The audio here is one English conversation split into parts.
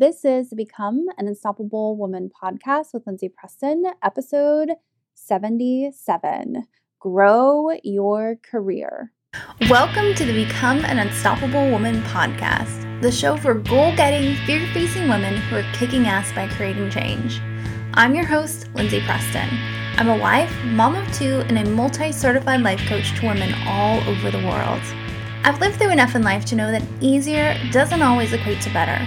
This is the Become an Unstoppable Woman podcast with Lindsay Preston, episode 77 Grow Your Career. Welcome to the Become an Unstoppable Woman podcast, the show for goal getting, fear facing women who are kicking ass by creating change. I'm your host, Lindsay Preston. I'm a wife, mom of two, and a multi certified life coach to women all over the world. I've lived through enough in life to know that easier doesn't always equate to better.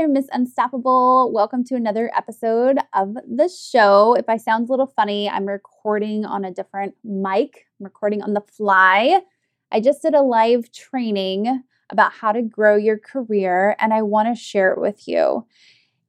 There, Miss Unstoppable. Welcome to another episode of the show. If I sound a little funny, I'm recording on a different mic, I'm recording on the fly. I just did a live training about how to grow your career, and I want to share it with you.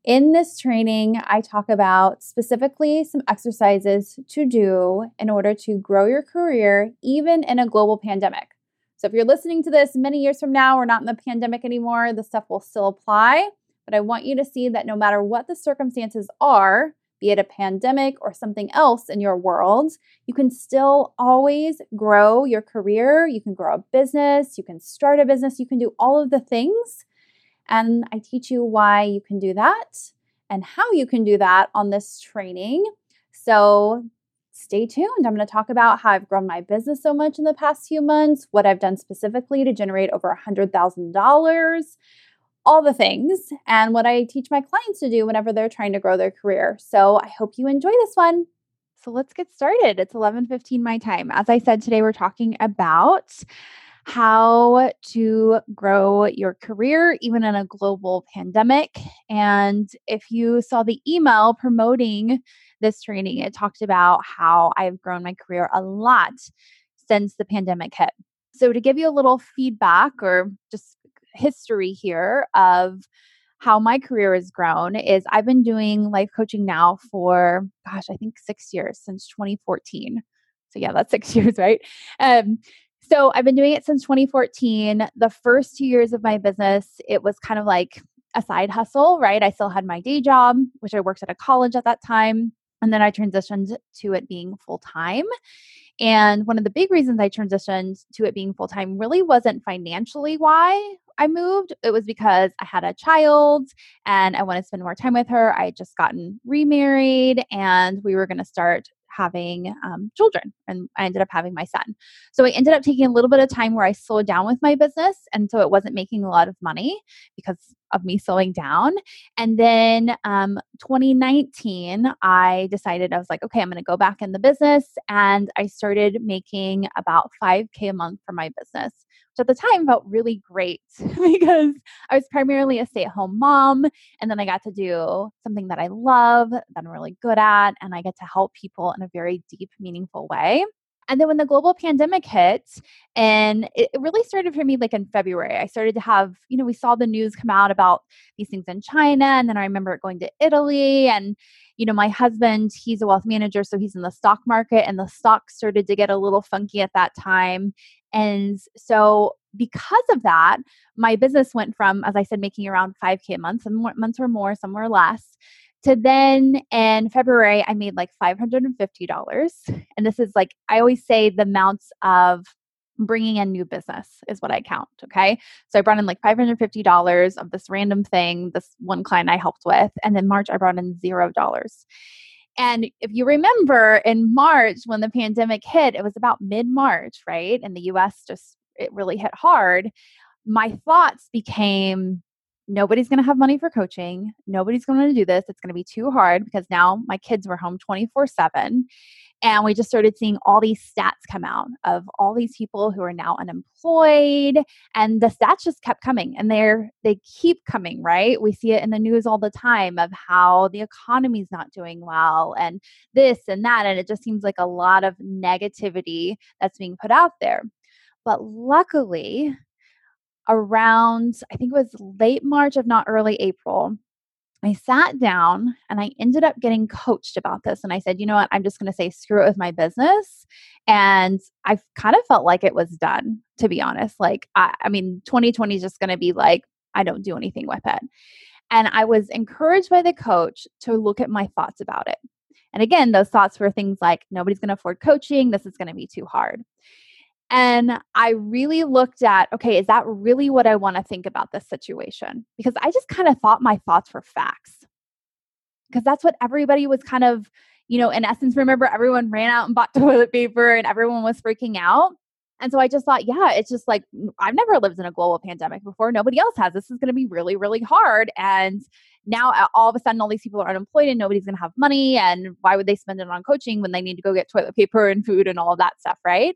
In this training, I talk about specifically some exercises to do in order to grow your career, even in a global pandemic. So, if you're listening to this many years from now, we're not in the pandemic anymore, the stuff will still apply. But I want you to see that no matter what the circumstances are, be it a pandemic or something else in your world, you can still always grow your career. You can grow a business, you can start a business, you can do all of the things. And I teach you why you can do that and how you can do that on this training. So stay tuned. I'm going to talk about how I've grown my business so much in the past few months, what I've done specifically to generate over $100,000 all the things and what I teach my clients to do whenever they're trying to grow their career. So I hope you enjoy this one. So let's get started. It's 11:15 my time. As I said today we're talking about how to grow your career even in a global pandemic. And if you saw the email promoting this training, it talked about how I've grown my career a lot since the pandemic hit. So, to give you a little feedback or just history here of how my career has grown is I've been doing life coaching now for gosh, I think 6 years since 2014. So yeah, that's 6 years, right? Um so I've been doing it since 2014. The first 2 years of my business, it was kind of like a side hustle, right? I still had my day job, which I worked at a college at that time, and then I transitioned to it being full time. And one of the big reasons I transitioned to it being full time really wasn't financially why I moved. It was because I had a child and I wanted to spend more time with her. I had just gotten remarried and we were going to start having um, children and I ended up having my son. So I ended up taking a little bit of time where I slowed down with my business. And so it wasn't making a lot of money because of me slowing down. And then um, 2019, I decided I was like, okay, I'm going to go back in the business. And I started making about 5K a month for my business at the time felt really great because I was primarily a stay at home mom. And then I got to do something that I love, that I'm really good at, and I get to help people in a very deep, meaningful way. And then when the global pandemic hit, and it, really started for me like in February, I started to have, you know, we saw the news come out about these things in China. And then I remember going to Italy. And, you know, my husband, he's a wealth manager, so he's in the stock market, and the stock started to get a little funky at that time. And so because of that, my business went from, as I said, making around 5K a month, some months were more, some were less, to then in February, I made like $550. And this is like, I always say the amounts of bringing in new business is what I count. Okay. So I brought in like $550 of this random thing, this one client I helped with. And then March, I brought in $0. And if you remember in March when the pandemic hit, it was about mid March, right? And the US just, it really hit hard. My thoughts became nobody's going to have money for coaching. Nobody's going to do this. It's going to be too hard because now my kids were home 24 7. And we just started seeing all these stats come out of all these people who are now unemployed. And the stats just kept coming and they're they keep coming, right? We see it in the news all the time of how the economy's not doing well and this and that. And it just seems like a lot of negativity that's being put out there. But luckily, around, I think it was late March, if not early April, I sat down and I ended up getting coached about this. And I said, you know what? I'm just going to say screw it with my business. And I kind of felt like it was done, to be honest. Like, I, I mean, 2020 is just going to be like, I don't do anything with it. And I was encouraged by the coach to look at my thoughts about it. And again, those thoughts were things like, nobody's going to afford coaching. This is going to be too hard. And I really looked at, okay, is that really what I want to think about this situation? Because I just kind of thought my thoughts were facts. Because that's what everybody was kind of, you know, in essence, remember everyone ran out and bought toilet paper and everyone was freaking out. And so I just thought, yeah, it's just like, I've never lived in a global pandemic before. Nobody else has. This is going to be really, really hard. And now all of a sudden, all these people are unemployed and nobody's going to have money. And why would they spend it on coaching when they need to go get toilet paper and food and all of that stuff, right?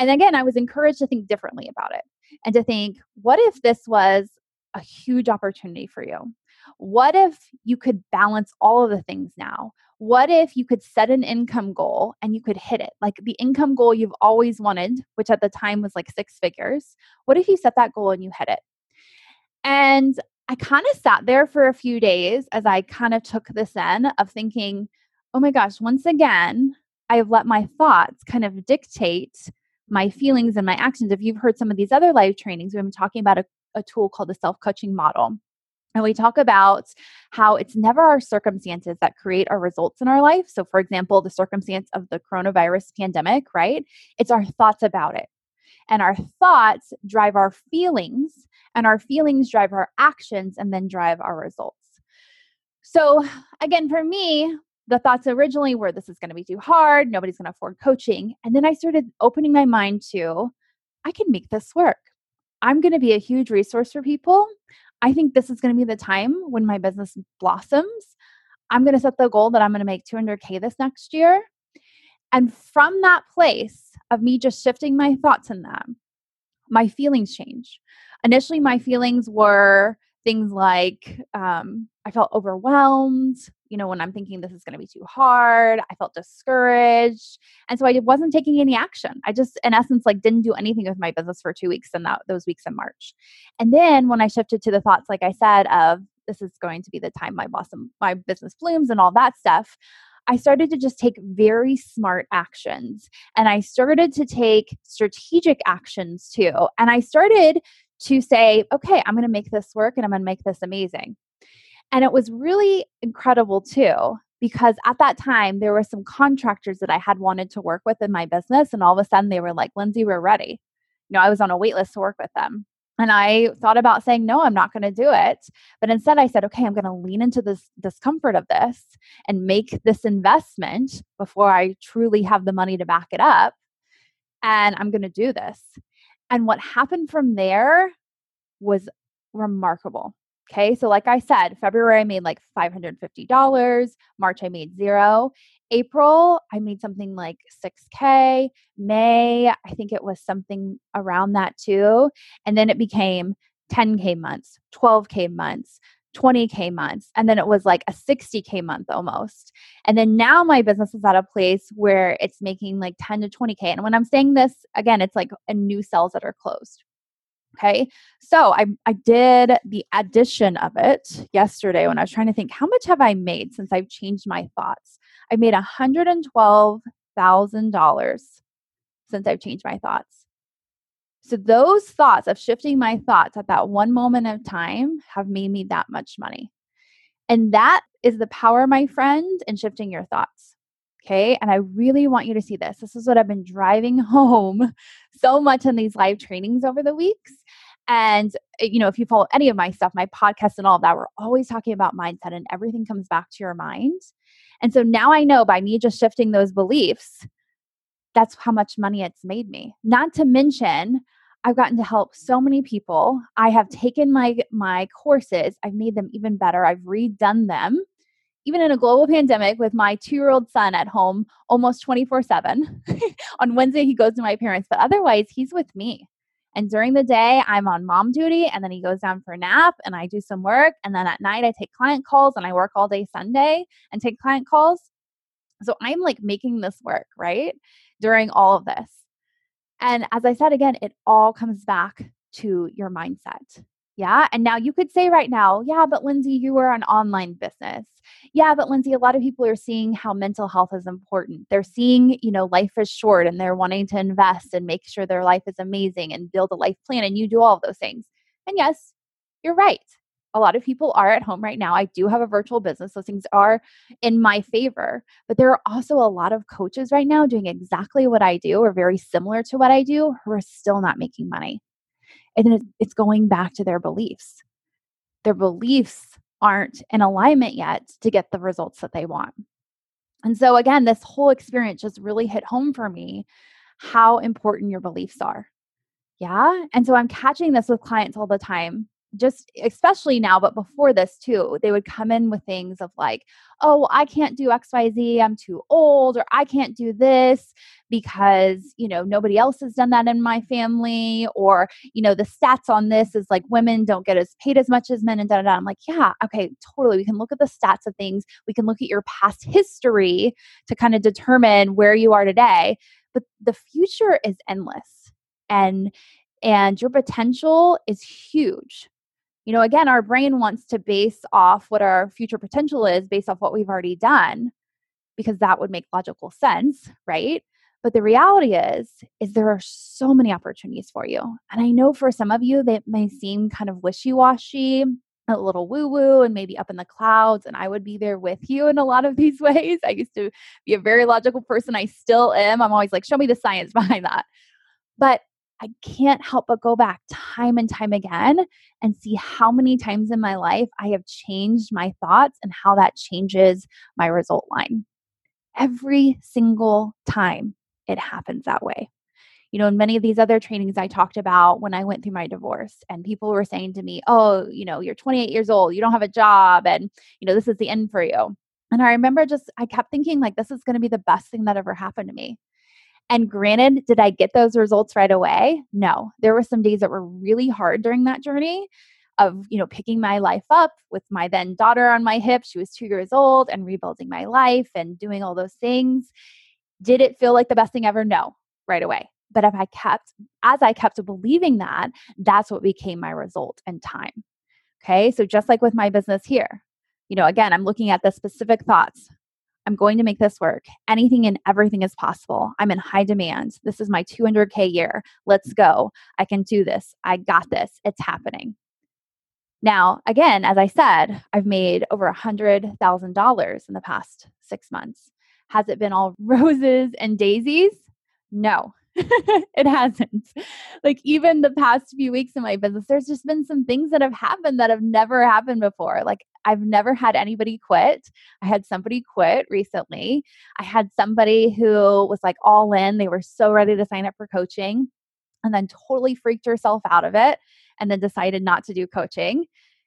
And again, I was encouraged to think differently about it and to think, what if this was a huge opportunity for you? What if you could balance all of the things now? What if you could set an income goal and you could hit it? Like the income goal you've always wanted, which at the time was like six figures. What if you set that goal and you hit it? And I kind of sat there for a few days as I kind of took this in of thinking, oh my gosh, once again, I've let my thoughts kind of dictate my feelings and my actions. If you've heard some of these other live trainings, we've been talking about a, a tool called the self coaching model. And we talk about how it's never our circumstances that create our results in our life. So, for example, the circumstance of the coronavirus pandemic, right? It's our thoughts about it. And our thoughts drive our feelings, and our feelings drive our actions and then drive our results. So, again, for me, the thoughts originally were this is going to be too hard, nobody's going to afford coaching. And then I started opening my mind to I can make this work. I'm going to be a huge resource for people. I think this is going to be the time when my business blossoms. I'm going to set the goal that I'm going to make 200K this next year. And from that place of me just shifting my thoughts in them, my feelings change. Initially, my feelings were things like um, I felt overwhelmed. You know, when I'm thinking this is going to be too hard, I felt discouraged. And so I wasn't taking any action. I just, in essence, like didn't do anything with my business for two weeks in that, those weeks in March. And then when I shifted to the thoughts, like I said, of this is going to be the time my blossom, my business blooms and all that stuff, I started to just take very smart actions and I started to take strategic actions too. And I started to say, okay, I'm going to make this work and I'm going to make this amazing. And it was really incredible too, because at that time, there were some contractors that I had wanted to work with in my business. And all of a sudden, they were like, Lindsay, we're ready. You know, I was on a wait list to work with them. And I thought about saying, no, I'm not going to do it. But instead, I said, okay, I'm going to lean into this discomfort of this and make this investment before I truly have the money to back it up. And I'm going to do this. And what happened from there was remarkable. Okay. So, like I said, February I made like $550. March I made zero. April I made something like 6K. May I think it was something around that too. And then it became 10K months, 12K months, 20K months. And then it was like a 60K month almost. And then now my business is at a place where it's making like 10 to 20K. And when I'm saying this, again, it's like a new sales that are closed. Okay. So I, I did the addition of it yesterday when I was trying to think how much have I made since I've changed my thoughts? I made $112,000 since I've changed my thoughts. So those thoughts of shifting my thoughts at that one moment of time have made me that much money. And that is the power, my friend, in shifting your thoughts. Okay. And I really want you to see this. This is what I've been driving home so much in these live trainings over the weeks. And, eh, you know, if you follow any of my stuff, my podcast and all of that, we're always talking about mindset and everything comes back to your mind. And so now I know by me just shifting those beliefs, that's how much money it's made me. Not to mention, I've gotten to help so many people. I have taken my my courses, I've made them even better. I've redone them even in a global pandemic with my two year old son at home almost 24 7. on Wednesday, he goes to my parents, but otherwise, he's with me. And during the day, I'm on mom duty, and then he goes down for a nap, and I do some work. And then at night, I take client calls, and I work all day Sunday and take client calls. So I'm like making this work, right? During all of this. And as I said again, it all comes back to your mindset. Yeah. And now you could say right now, yeah, but Lindsay, you are an online business. Yeah, but Lindsay, a lot of people are seeing how mental health is important. They're seeing, you know, life is short and they're wanting to invest and make sure their life is amazing and build a life plan. And you do all of those things. And yes, you're right. A lot of people are at home right now. I do have a virtual business. Those things are in my favor. But there are also a lot of coaches right now doing exactly what I do or very similar to what I do who are still not making money and it's going back to their beliefs. Their beliefs aren't in alignment yet to get the results that they want. And so, again, this whole experience just really hit home for me how important your beliefs are. Yeah. And so I'm catching this with clients all the time just especially now, but before this too, they would come in with things of like, oh, I can't do XYZ, I'm too old, or I can't do this because, you know, nobody else has done that in my family, or, you know, the stats on this is like women don't get as paid as much as men, and da da da. I'm like, yeah, okay, totally. We can look at the stats of things, we can look at your past history to kind of determine where you are today. But the future is endless. And and your potential is huge you know, again, our brain wants to base off what our future potential is based off what we've already done because that would make logical sense, right? But the reality is is there are so many opportunities for you. And I know for some of you that may seem kind of wishy-washy, a little woo-woo and maybe up in the clouds and I would be there with you in a lot of these ways. I used to be a very logical person. I still am. I'm always like show me the science behind that. But I can't help but go back time and time again and see how many times in my life I have changed my thoughts and how that changes my result line. Every single time it happens that way. You know, in many of these other trainings I talked about when I went through my divorce, and people were saying to me, Oh, you know, you're 28 years old, you don't have a job, and, you know, this is the end for you. And I remember just, I kept thinking, like, this is going to be the best thing that ever happened to me. And granted, did I get those results right away? No. There were some days that were really hard during that journey of, you know, picking my life up with my then daughter on my hip. She was 2 years old and rebuilding my life and doing all those things. Did it feel like the best thing ever? No, right away. But if I kept as I kept believing that, that's what became my result and time. Okay? So just like with my business here, you know, again, I'm looking at the specific thoughts. I'm going to make this work. Anything and everything is possible. I'm in high demand. This is my 200K year. Let's go. I can do this. I got this. It's happening. Now, again, as I said, I've made over $100,000 in the past six months. Has it been all roses and daisies? No, it hasn't. Like, even the past few weeks in my business, there's just been some things that have happened that have never happened before. Like, I've never had anybody quit. I had somebody quit recently. I had somebody who was like all in. They were so ready to sign up for coaching and then totally freaked herself out of it and then decided not to do coaching.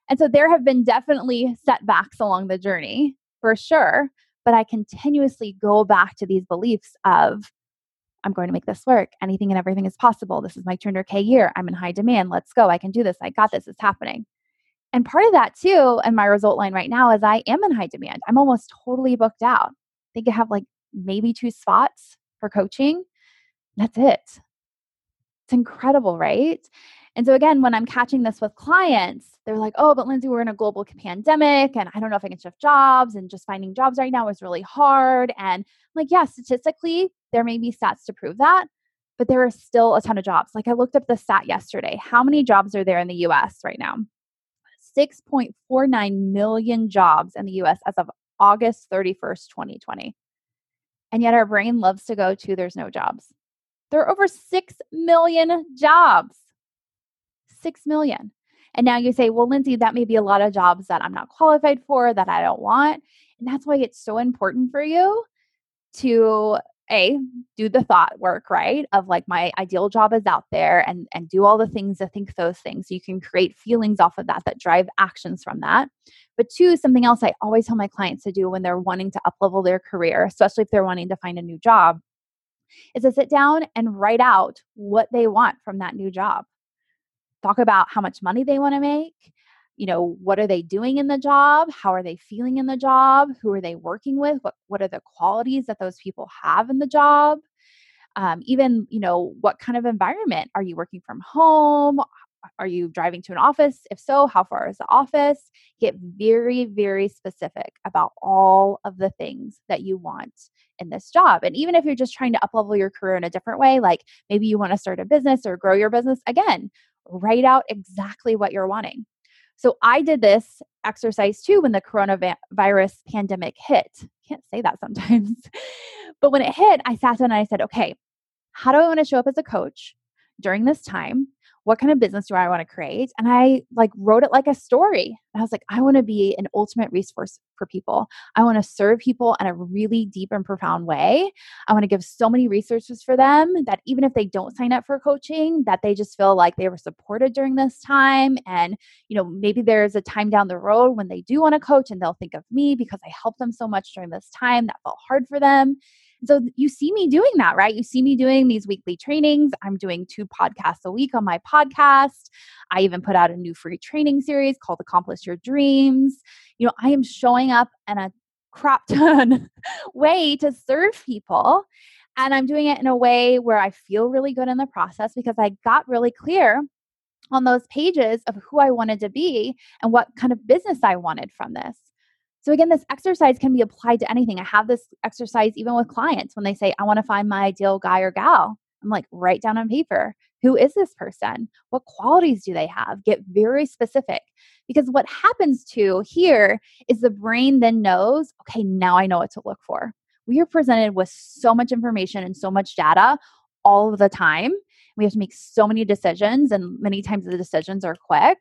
And so there have been definitely setbacks along the journey for sure. But I continuously go back to these beliefs of, I'm going to make this work. Anything and everything is possible. This is my 200K year. I'm in high demand. Let's go. I can do this. I got this. It's happening. And part of that too, and my result line right now is I am in high demand. I'm almost totally booked out. I think I have like maybe two spots for coaching. That's it. It's incredible, right? And so again, when I'm catching this with clients, they're like, "Oh, but Lindsay, we're in a global pandemic, and I don't know if I can shift jobs, and just finding jobs right now is really hard." And like, yeah, statistically, there may be stats to prove that, but there are still a ton of jobs. Like I looked up the stat yesterday. How many jobs are there in the U.S. right now? 6.49 million jobs in the US as of August 31st, 2020. And yet our brain loves to go to there's no jobs. There are over 6 million jobs. 6 million. And now you say, well, Lindsay, that may be a lot of jobs that I'm not qualified for, that I don't want. And that's why it's so important for you to a do the thought work right of like my ideal job is out there and and do all the things to think those things. You can create feelings off of that that drive actions from that. But two something else i always tell my clients to do when they're wanting to up level their career especially if they're wanting to find a new job is to sit down and write out what they want from that new job. Talk about how much money they want to make you know what are they doing in the job? How are they feeling in the job? Who are they working with? What what are the qualities that those people have in the job? Um, even you know what kind of environment? Are you working from home? Are you driving to an office? If so how far is the office? Get very very specific about all of the things that you want in this job. And even if you're just trying to uplevel your career in a different way like maybe you want to start a business or grow your business again write out exactly what you're wanting so I did this exercise too when the coronavirus pandemic hit. Can't say that sometimes. but when it hit, I sat down and I said, okay, how do I want to show up as a coach during this time? What kind of business do I want to create? And I like wrote it like a story. And I was like, I want to be an ultimate resource for people. I want to serve people in a really deep and profound way. I want to give so many resources for them that even if they don't sign up for coaching, that they just feel like they were supported during this time. And, you know, maybe there's a time down the road when they do want to coach and they'll think of me because I helped them so much during this time that felt hard for them so you see me doing that, right? You see me doing these weekly trainings. I'm doing two podcasts a week on my podcast. I even put out a new free training series called Accomplish Your Dreams. You know, I am showing up in a crap ton way to serve people. And I'm doing it in a way where I feel really good in the process because I got really clear on those pages of who I wanted to be and what kind of business I wanted from this. So, again, this exercise can be applied to anything. I have this exercise even with clients when they say, I want to find my ideal guy or gal. I'm like, write down on paper who is this person? What qualities do they have? Get very specific. Because what happens to here is the brain then knows, okay, now I know what to look for. We are presented with so much information and so much data all the time. We have to make so many decisions, and many times the decisions are quick.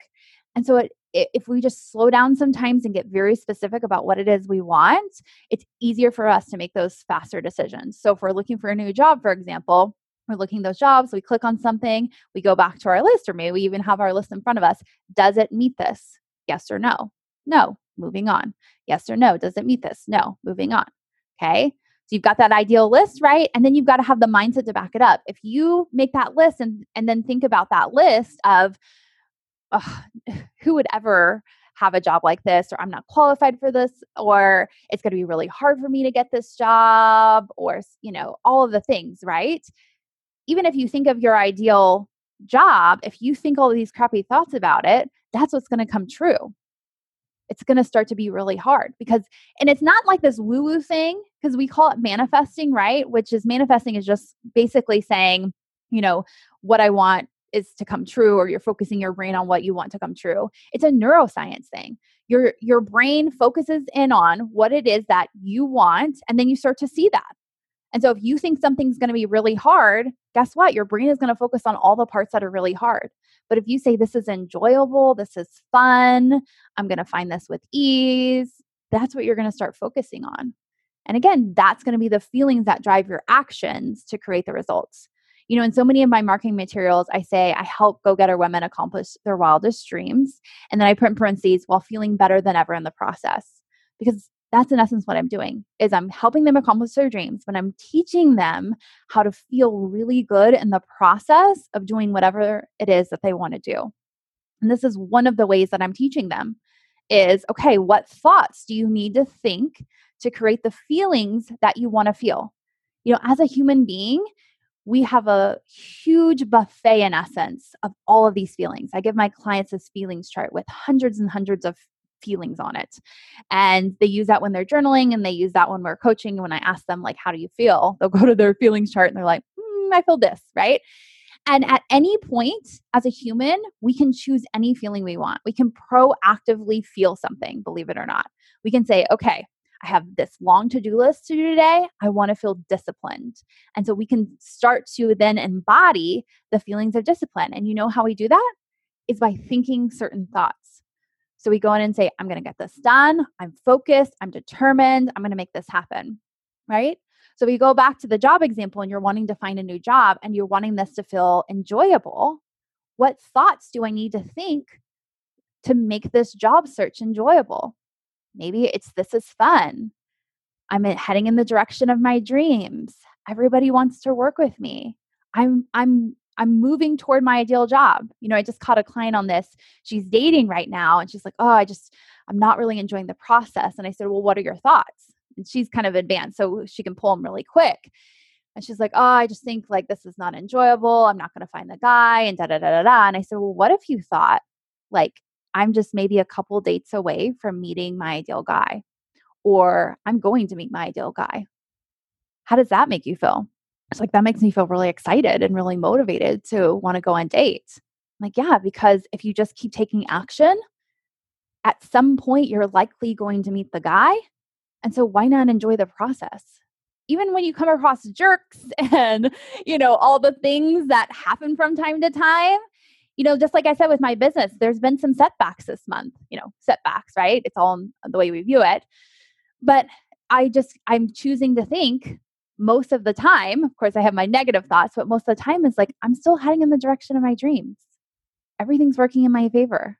And so it if we just slow down sometimes and get very specific about what it is we want, it's easier for us to make those faster decisions. So, if we're looking for a new job, for example, we're looking those jobs, we click on something, we go back to our list, or maybe we even have our list in front of us. Does it meet this? Yes or no? No. Moving on. Yes or no? Does it meet this? No. Moving on. Okay. So you've got that ideal list, right? And then you've got to have the mindset to back it up. If you make that list and, and then think about that list of, who would ever have a job like this or I'm not qualified for this or it's going to be really hard for me to get this job or you know all of the things, right? Even if you think of your ideal job, if you think all these crappy thoughts about it, that's what's going to come true. It's going to start to be really hard because and it's not like this woo woo thing because we call it manifesting, right? Which is manifesting is just basically saying, you know, what I want is to come true or you're focusing your brain on what you want to come true it's a neuroscience thing. Your your brain focuses in on what it is that you want and then you start to see that. And so if you think something's going to be really hard guess what? Your brain is going to focus on all the parts that are really hard. But if you say this is enjoyable this is fun i'm going to find this with ease that's what you're going to start focusing on. And again that's going to be the feelings that drive your actions to create the results you know, in so many of my marketing materials, I say I help go getter women accomplish their wildest dreams. And then I put in parentheses while feeling better than ever in the process. Because that's in essence what I'm doing is I'm helping them accomplish their dreams, but I'm teaching them how to feel really good in the process of doing whatever it is that they want to do. And this is one of the ways that I'm teaching them is okay, what thoughts do you need to think to create the feelings that you want to feel? You know, as a human being, we have a huge buffet in essence of all of these feelings. I give my clients this feelings chart with hundreds and hundreds of feelings on it. And they use that when they're journaling and they use that when we're coaching. And when I ask them, like, how do you feel? They'll go to their feelings chart and they're like, mm, I feel this, right? And at any point as a human, we can choose any feeling we want. We can proactively feel something, believe it or not. We can say, okay, I have this long to do list to do today. I want to feel disciplined. And so we can start to then embody the feelings of discipline. And you know how we do that? Is by thinking certain thoughts. So we go in and say, I'm going to get this done. I'm focused. I'm determined. I'm going to make this happen. Right? So we go back to the job example and you're wanting to find a new job and you're wanting this to feel enjoyable. What thoughts do I need to think to make this job search enjoyable? Maybe it's this is fun. I'm heading in the direction of my dreams. Everybody wants to work with me. I'm I'm I'm moving toward my ideal job. You know, I just caught a client on this. She's dating right now and she's like, "Oh, I just I'm not really enjoying the process." And I said, "Well, what are your thoughts?" And she's kind of advanced so she can pull them really quick. And she's like, "Oh, I just think like this is not enjoyable. I'm not going to find the guy and da da da da da." And I said, "Well, what if you thought like I'm just maybe a couple dates away from meeting my ideal guy or I'm going to meet my ideal guy?" How does that make you feel? It's like that makes me feel really excited and really motivated to want to go on dates. Like, yeah, because if you just keep taking action, at some point you're likely going to meet the guy. And so why not enjoy the process? Even when you come across jerks and, you know, all the things that happen from time to time, you know, just like I said with my business, there's been some setbacks this month, you know, setbacks, right? It's all the way we view it. But I just, I'm choosing to think most of the time, of course, I have my negative thoughts, but most of the time it's like, I'm still heading in the direction of my dreams. Everything's working in my favor.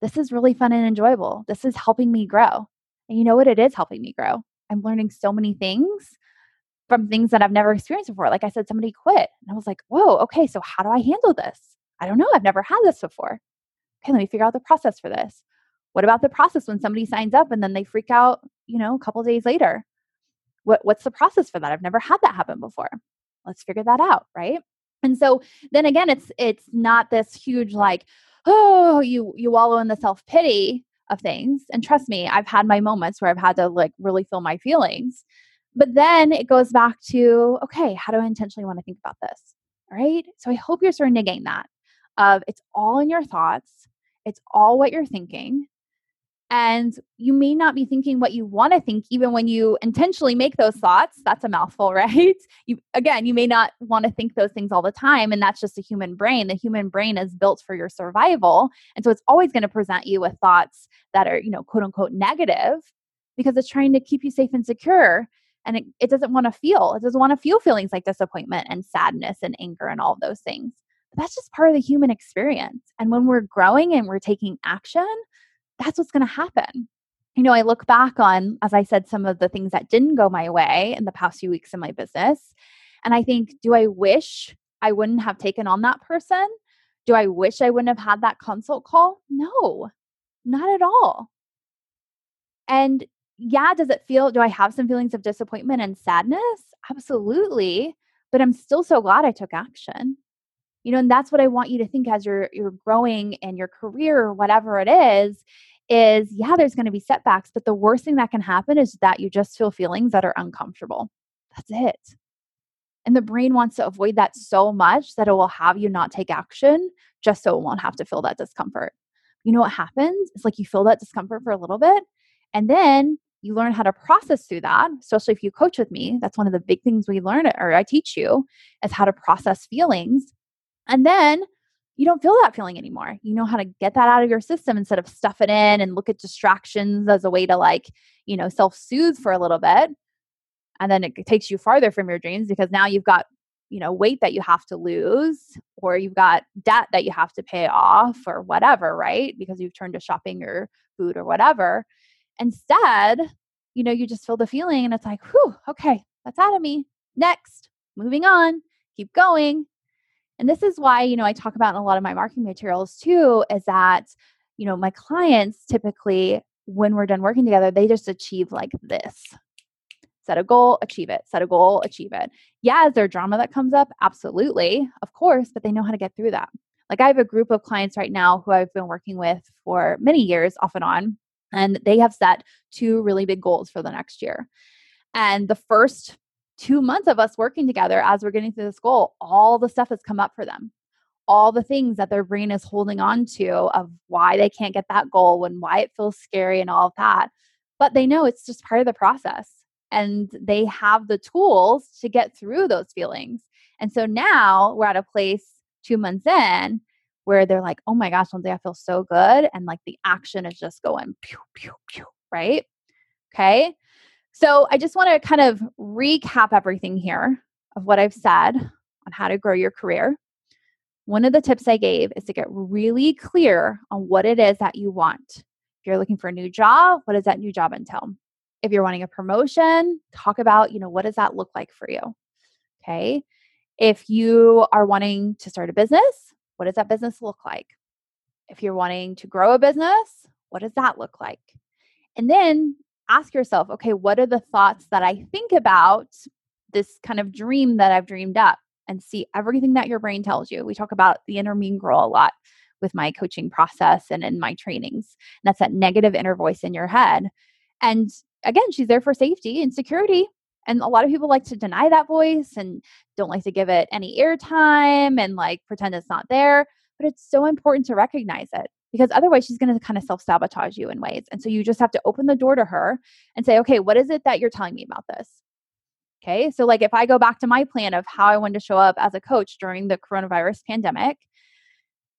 This is really fun and enjoyable. This is helping me grow. And you know what? It is helping me grow. I'm learning so many things from things that I've never experienced before. Like I said, somebody quit. And I was like, whoa, okay, so how do I handle this? I don't know. I've never had this before. Okay, let me figure out the process for this. What about the process when somebody signs up and then they freak out, you know, a couple days later? what what's the process for that i've never had that happen before let's figure that out right and so then again it's it's not this huge like oh you you wallow in the self pity of things and trust me i've had my moments where i've had to like really feel my feelings but then it goes back to okay how do i intentionally want to think about this right so i hope you're starting to gain that of it's all in your thoughts it's all what you're thinking and you may not be thinking what you want to think even when you intentionally make those thoughts that's a mouthful right? You again you may not want to think those things all the time and that's just a human brain the human brain is built for your survival and so it's always going to present you with thoughts that are you know quote unquote negative because it's trying to keep you safe and secure and it, it doesn't want to feel it doesn't want to feel feelings like disappointment and sadness and anger and all those things that's just part of the human experience and when we're growing and we're taking action that's what's going to happen. You know, I look back on, as I said, some of the things that didn't go my way in the past few weeks in my business. And I think, do I wish I wouldn't have taken on that person? Do I wish I wouldn't have had that consult call? No, not at all. And yeah, does it feel, do I have some feelings of disappointment and sadness? Absolutely. But I'm still so glad I took action you know and that's what i want you to think as you're you're growing in your career or whatever it is is yeah there's going to be setbacks but the worst thing that can happen is that you just feel feelings that are uncomfortable. That's it. And the brain wants to avoid that so much that it will have you not take action just so it won't have to feel that discomfort. You know what happens? It's like you feel that discomfort for a little bit and then you learn how to process through that especially if you coach with me. That's one of the big things we learn or i teach you is how to process feelings and then you don't feel that feeling anymore. You know how to get that out of your system instead of stuff it in and look at distractions as a way to like, you know, self soothe for a little bit. And then it takes you farther from your dreams because now you've got, you know, weight that you have to lose or you've got debt that you have to pay off or whatever, right? Because you've turned to shopping or food or whatever. Instead, you know, you just feel the feeling and it's like, whew, okay, that's out of me. Next, moving on, keep going and this is why, you know, I talk about in a lot of my marketing materials too, is that, you know, my clients typically, when we're done working together, they just achieve like this set a goal, achieve it, set a goal, achieve it. Yeah, is there drama that comes up? Absolutely, of course, but they know how to get through that. Like I have a group of clients right now who I've been working with for many years off and on, and they have set two really big goals for the next year. And the first two months of us working together as we're getting to this goal, all the stuff has come up for them. All the things that their brain is holding on to of why they can't get that goal and why it feels scary and all of that. But they know it's just part of the process and they have the tools to get through those feelings. And so now we're at a place two months in where they're like, oh my gosh, one day I feel so good. And like the action is just going pew, pew, pew, right? Okay. So I just want to kind of recap everything here of what I've said on how to grow your career. One of the tips I gave is to get really clear on what it is that you want. If you're looking for a new job, what does that new job entail? If you're wanting a promotion, talk about, you know, what does that look like for you? Okay. If you are wanting to start a business, what does that business look like? If you're wanting to grow a business, what does that look like? And then ask yourself, okay, what are the thoughts that I think about this kind of dream that I've dreamed up? And see everything that your brain tells you. We talk about the inner mean girl a lot with my coaching process and in my trainings. And that's that negative inner voice in your head. And again, she's there for safety and security. And a lot of people like to deny that voice and don't like to give it any airtime and like pretend it's not there. But it's so important to recognize it because otherwise she's going to kind of self sabotage you in ways. And so you just have to open the door to her and say, okay, what is it that you're telling me about this? Okay. So, like, if I go back to my plan of how I wanted to show up as a coach during the coronavirus pandemic,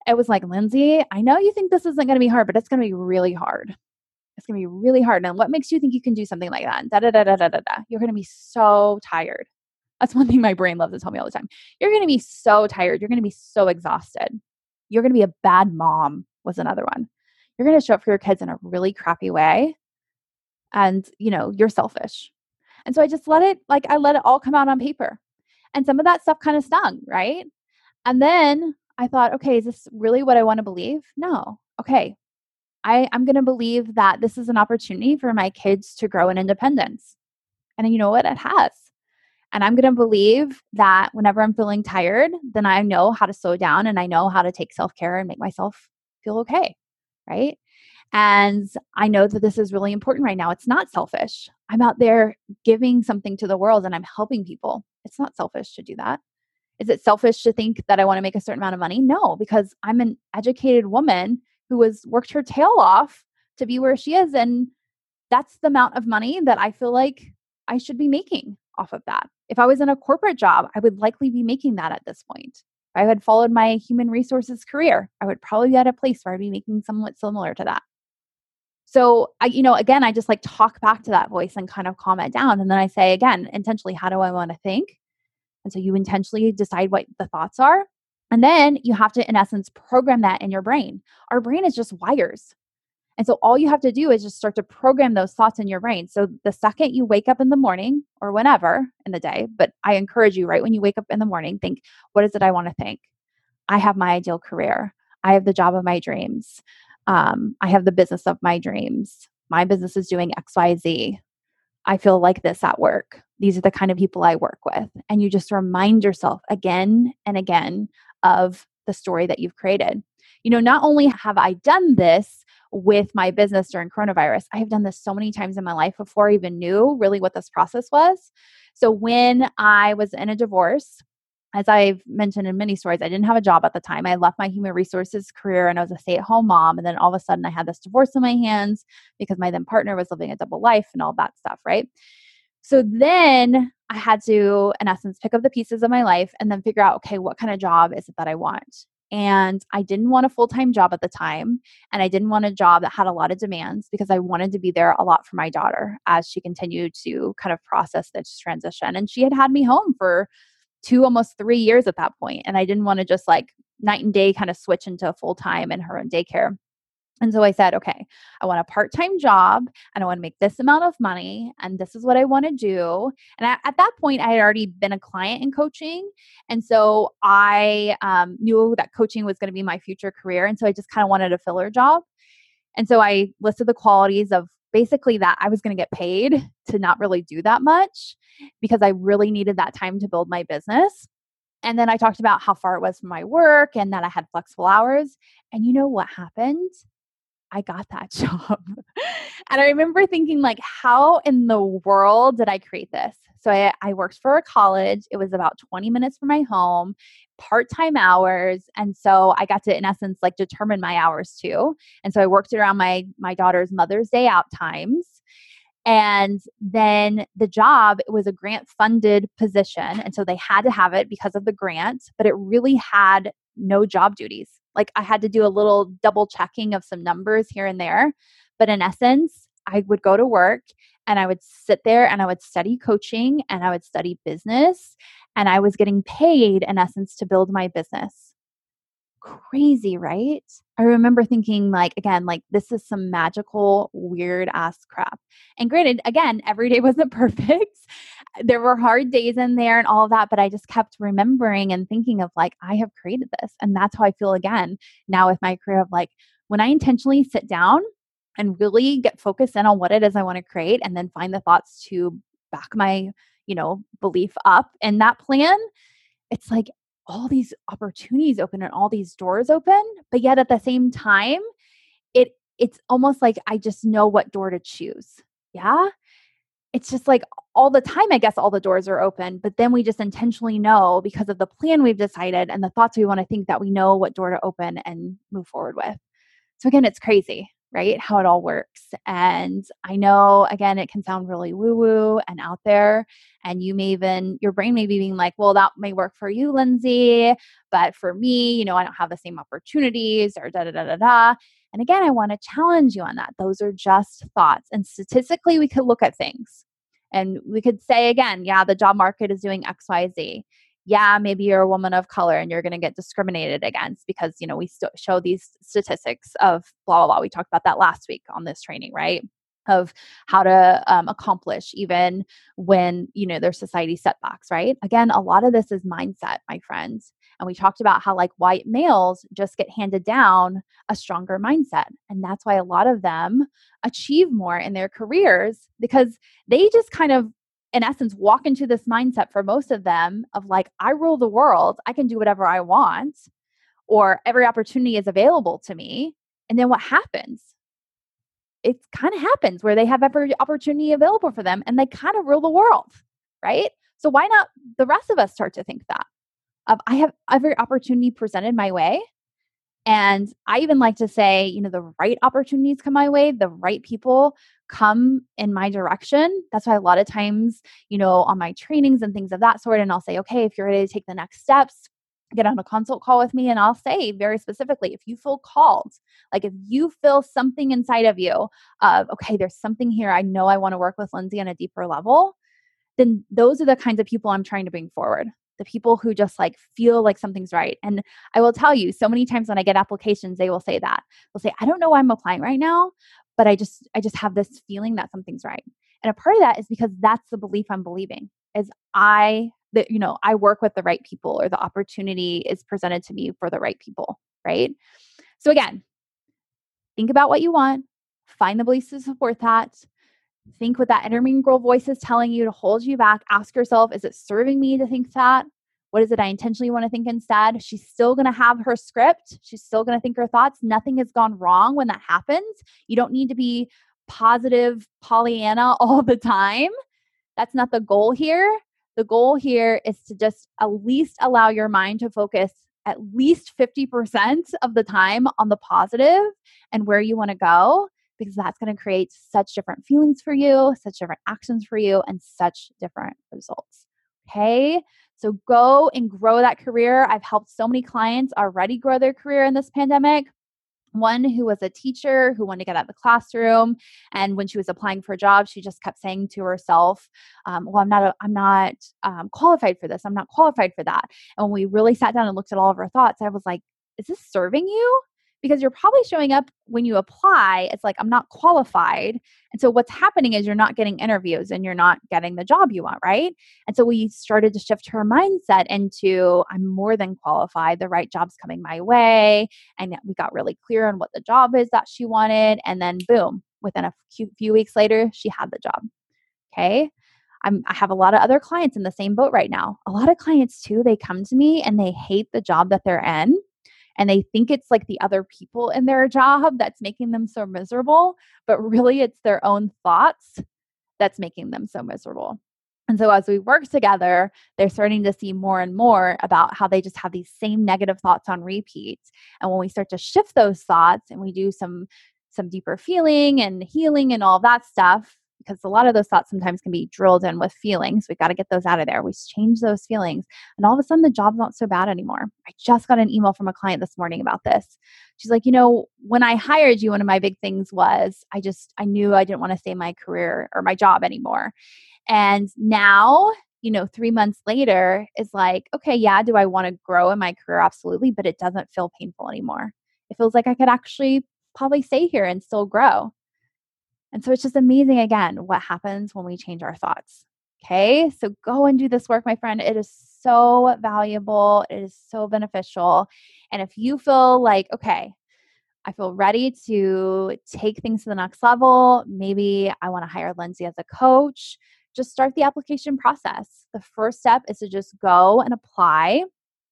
it was like, Lindsay, I know you think this isn't going to be hard, but it's going to be really hard. It's going to be really hard. And what makes you think you can do something like that? Da da da da da da da. You're going to be so tired. That's one thing my brain loves to tell me all the time. You're going to be so tired. You're going to be so exhausted. You're going to be a bad mom was another one. You're going to show up for your kids in a really crappy way. And, you know, you're selfish. And so I just let it, like, I let it all come out on paper. And some of that stuff kind of stung, right? And then I thought, okay, is this really what I want to believe? No. Okay. I, I'm going to believe that this is an opportunity for my kids to grow in independence. And you know what? It has. And I'm going to believe that whenever I'm feeling tired, then I know how to slow down and I know how to take self care and make myself feel okay, right? And I know that this is really important right now. It's not selfish. I'm out there giving something to the world and I'm helping people. It's not selfish to do that. Is it selfish to think that I want to make a certain amount of money? No, because I'm an educated woman who has worked her tail off to be where she is. And that's the amount of money that I feel like I should be making off of that. If I was in a corporate job, I would likely be making that at this point. I had followed my human resources career, I would probably be at a place where I'd be making somewhat similar to that. So I, you know, again, I just like talk back to that voice and kind of calm it down. And then I say again, intentionally, how do I want to think? And so you intentionally decide what the thoughts are. And then you have to, in essence, program that in your brain. Our brain is just wires. And so all you have to do is just start to program those thoughts in your brain. So the second you wake up in the morning or whenever in the day, but I encourage you right when you wake up in the morning, think, what is it I want to think? I have my ideal career. I have the job of my dreams. Um, I have the business of my dreams. My business is doing XYZ. I feel like this at work. These are the kind of people I work with. And you just remind yourself again and again of the story that you've created. You know, not only have I done this, with my business during coronavirus. I have done this so many times in my life before I even knew really what this process was. So when I was in a divorce, as I've mentioned in many stories, I didn't have a job at the time. I left my human resources career and I was a stay at home mom. And then all of a sudden, I had this divorce in my hands because my then partner was living a double life and all that stuff, right? So then I had to, in essence, pick up the pieces of my life and then figure out, okay, what kind of job is it that I want? And I didn't want a full time job at the time. And I didn't want a job that had a lot of demands because I wanted to be there a lot for my daughter as she continued to kind of process this transition. And she had had me home for two, almost three years at that point, And I didn't want to just like night and day kind of switch into full time in her own daycare. And so I said, okay, I want a part time job and I want to make this amount of money and this is what I want to do. And I, at that point, I had already been a client in coaching. And so I um, knew that coaching was going to be my future career. And so I just kind of wanted a filler job. And so I listed the qualities of basically that I was going to get paid to not really do that much because I really needed that time to build my business. And then I talked about how far it was from my work and that I had flexible hours. And you know what happened? I got that job. and I remember thinking, like, how in the world did I create this? So I, I worked for a college. It was about 20 minutes from my home, part time hours. And so I got to, in essence, like determine my hours too. And so I worked around my my daughter's Mother's Day out times. And then the job was a grant funded position. And so they had to have it because of the grant, but it really had no job duties. Like I had to do a little double checking of some numbers here and there. But in essence, I would go to work and I would sit there and I would study coaching and I would study business and I was getting paid in essence to build my business. Crazy, right? I remember thinking, like, again, like, this is some magical, weird ass crap. And granted, again, every day wasn't perfect. there were hard days in there and all of that, but I just kept remembering and thinking of, like, I have created this. And that's how I feel again now with my career of, like, when I intentionally sit down and really get focused in on what it is I want to create and then find the thoughts to back my, you know, belief up in that plan, it's like all these opportunities open and all these doors open, but yet at the same time, it it's almost like I just know what door to choose. Yeah? It's just like all the time I guess all the doors are open, but then we just intentionally know because of the plan we've decided and the thoughts we want to think that we know what door to open and move forward with. So again, it's crazy right? How it all works. And I know, again, it can sound really woo woo and out there. And you may even, your brain may be being like, well, that may work for you, Lindsay. But for me, you know, I don't have the same opportunities or da da da da da. And again, I want to challenge you on that. Those are just thoughts. And statistically, we could look at things and we could say again, yeah, the job market is doing XYZ yeah, maybe you're a woman of color and you're going to get discriminated against because, you know, we st- show these statistics of blah, blah, blah. We talked about that last week on this training, right? Of how to um, accomplish even when, you know, there's society setbacks, right? Again, a lot of this is mindset, my friends. And we talked about how, like, white males just get handed down a stronger mindset. And that's why a lot of them achieve more in their careers because they just kind of in essence walk into this mindset for most of them of like i rule the world. I can do whatever i want or every opportunity is available to me. And then what happens? It kind of happens where they have every opportunity available for them and they kind of rule the world right? So why not the rest of us start to think that? Of i have every opportunity presented my way and I even like to say, you know, the right opportunities come my way, the right people come in my direction. That's why a lot of times, you know, on my trainings and things of that sort, and I'll say, okay, if you're ready to take the next steps, get on a consult call with me and I'll say very specifically if you feel called, like if you feel something inside of you of, okay, there's something here, I know I want to work with Lindsay on a deeper level, then those are the kinds of people I'm trying to bring forward the people who just like feel like something's right. And I will tell you, so many times when I get applications, they will say that. They'll say, I don't know why I'm applying right now, but I just I just have this feeling that something's right. And a part of that is because that's the belief I'm believing is I that you know, I work with the right people or the opportunity is presented to me for the right people, right? So again, think about what you want, find the beliefs to support that, Think what that inner voice is telling you to hold you back. Ask yourself, is it serving me to think that? What is it I intentionally want to think instead? She's still going to have her script. She's still going to think her thoughts. Nothing has gone wrong when that happens. You don't need to be positive Pollyanna all the time. That's not the goal here. The goal here is to just at least allow your mind to focus at least 50% of the time on the positive and where you want to go because that's going to create such different feelings for you, such different actions for you, and such different results. Okay. So go and grow that career. I've helped so many clients already grow their career in this pandemic. One who was a teacher who wanted to get out of the classroom, and when she was applying for a job, she just kept saying to herself, um, "Well, I'm not, a, I'm not um, qualified for this. I'm not qualified for that." And when we really sat down and looked at all of her thoughts, I was like, "Is this serving you? Because you're probably showing up when you apply it's like i'm not qualified. And so what's happening is you're not getting interviews and you're not getting the job you want right? And so we started to shift her mindset into i'm more than qualified. The right job's coming my way. And we got really clear on what the job is that she wanted and then boom within a few, weeks later she had the job okay? I'm, I have a lot of other clients in the same boat right now. A lot of clients, too, they come to me and they hate the job that they're in and they think it's like the other people in their job that's making them so miserable, but really it's their own thoughts that's making them so miserable. And so as we work together, they're starting to see more and more about how they just have these same negative thoughts on repeat. And when we start to shift those thoughts and we do some some deeper feeling and healing and all that stuff, because a lot of those thoughts sometimes can be drilled in with feelings. We've got to get those out of there. We change those feelings, and all of a sudden the job's not so bad anymore. I just got an email from a client this morning about this. She's like, you know, when I hired you, one of my big things was I just, I knew I didn't want to stay my career or my job anymore. And now you know, three months later is like, okay, yeah, do I want to grow in my career? Absolutely. But it doesn't feel painful anymore. It feels like I could actually probably stay here and still grow. And so it's just amazing again what happens when we change our thoughts. Okay. So go and do this work, my friend. It is so valuable, it is so beneficial. And if you feel like, okay, I feel ready to take things to the next level, maybe I want to hire Lindsay as a coach just start the application process. The first step is to just go and apply.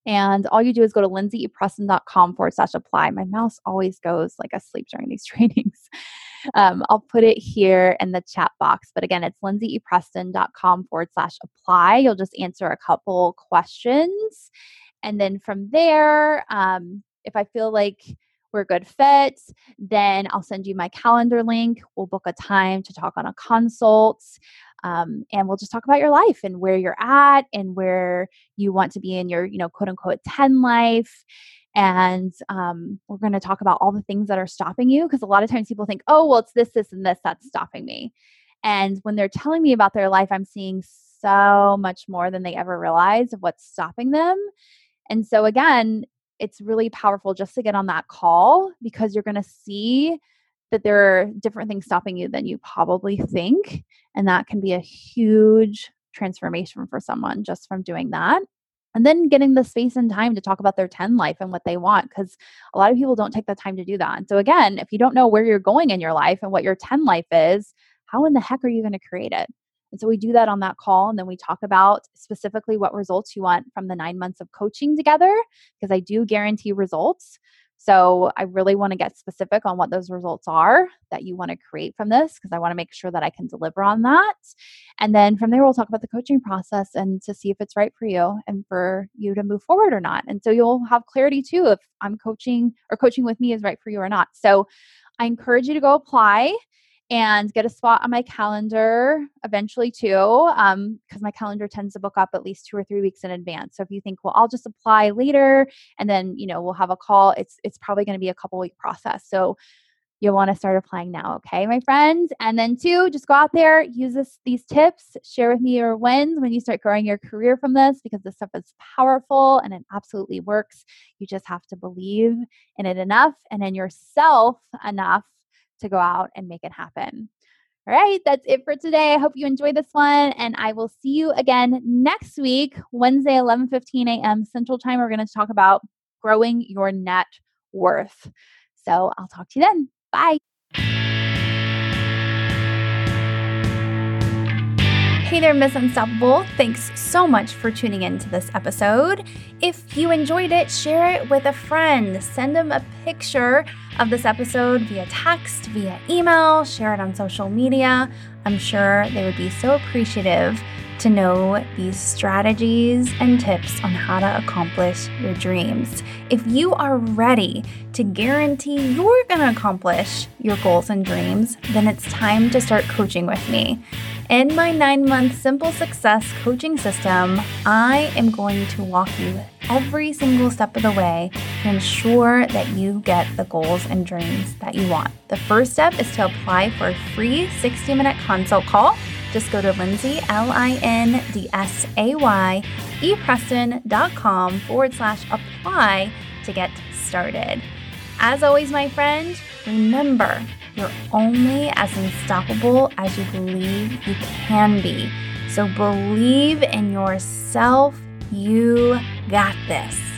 And all you do is go to lindsaypreston.com forward slash apply. My mouse always goes like asleep during these trainings. Um, I'll put it here in the chat box. But again, it's lindsaypreston.com forward slash apply. You'll just answer a couple questions. And then from there, um, if I feel like we're good fit, then I'll send you my calendar link. We'll book a time to talk on a consult. Um, and we'll just talk about your life and where you're at and where you want to be in your, you know, quote unquote 10 life. And um, we're going to talk about all the things that are stopping you because a lot of times people think, oh, well, it's this, this, and this that's stopping me. And when they're telling me about their life, I'm seeing so much more than they ever realize of what's stopping them. And so, again, it's really powerful just to get on that call because you're going to see that there are different things stopping you than you probably think. And that can be a huge transformation for someone just from doing that. And then getting the space and time to talk about their 10 life and what they want, because a lot of people don't take the time to do that. And so, again, if you don't know where you're going in your life and what your 10 life is, how in the heck are you going to create it? And so we do that on that call. And then we talk about specifically what results you want from the nine months of coaching together, because I do guarantee results. So I really want to get specific on what those results are that you want to create from this because I want to make sure that I can deliver on that. And then from there, we'll talk about the coaching process and to see if it's right for you and for you to move forward or not. And so you'll have clarity too if I'm coaching or coaching with me is right for you or not. So I encourage you to go apply and get a spot on my calendar eventually too because um, my calendar tends to book up at least two or three weeks in advance. So if you think well i'll just apply later and then you know we'll have a call it's it's probably going to be a couple week process. So you'll want to start applying now okay my friends? And then two just go out there use this these tips share with me your wins when you start growing your career from this because this stuff is powerful and it absolutely works. You just have to believe in it enough and in yourself enough to go out and make it happen. All right, that's it for today. I hope you enjoyed this one and I will see you again next week, Wednesday 11:15 a.m. Central Time. We're going to talk about growing your net worth. So, I'll talk to you then. Bye. Hey there, Miss Unstoppable. Thanks so much for tuning in to this episode. If you enjoyed it, share it with a friend. Send them a picture of this episode via text, via email, share it on social media. I'm sure they would be so appreciative to know these strategies and tips on how to accomplish your dreams. If you are ready to guarantee you're going to accomplish your goals and dreams, then it's time to start coaching with me. In my nine month simple success coaching system, I am going to walk you every single step of the way to ensure that you get the goals and dreams that you want. The first step is to apply for a free 60 minute consult call just go to Lindsay, L I N D S A Y, epreston.com forward slash apply to get started. As always, my friend, remember you're only as unstoppable as you believe you can be. So believe in yourself. You got this.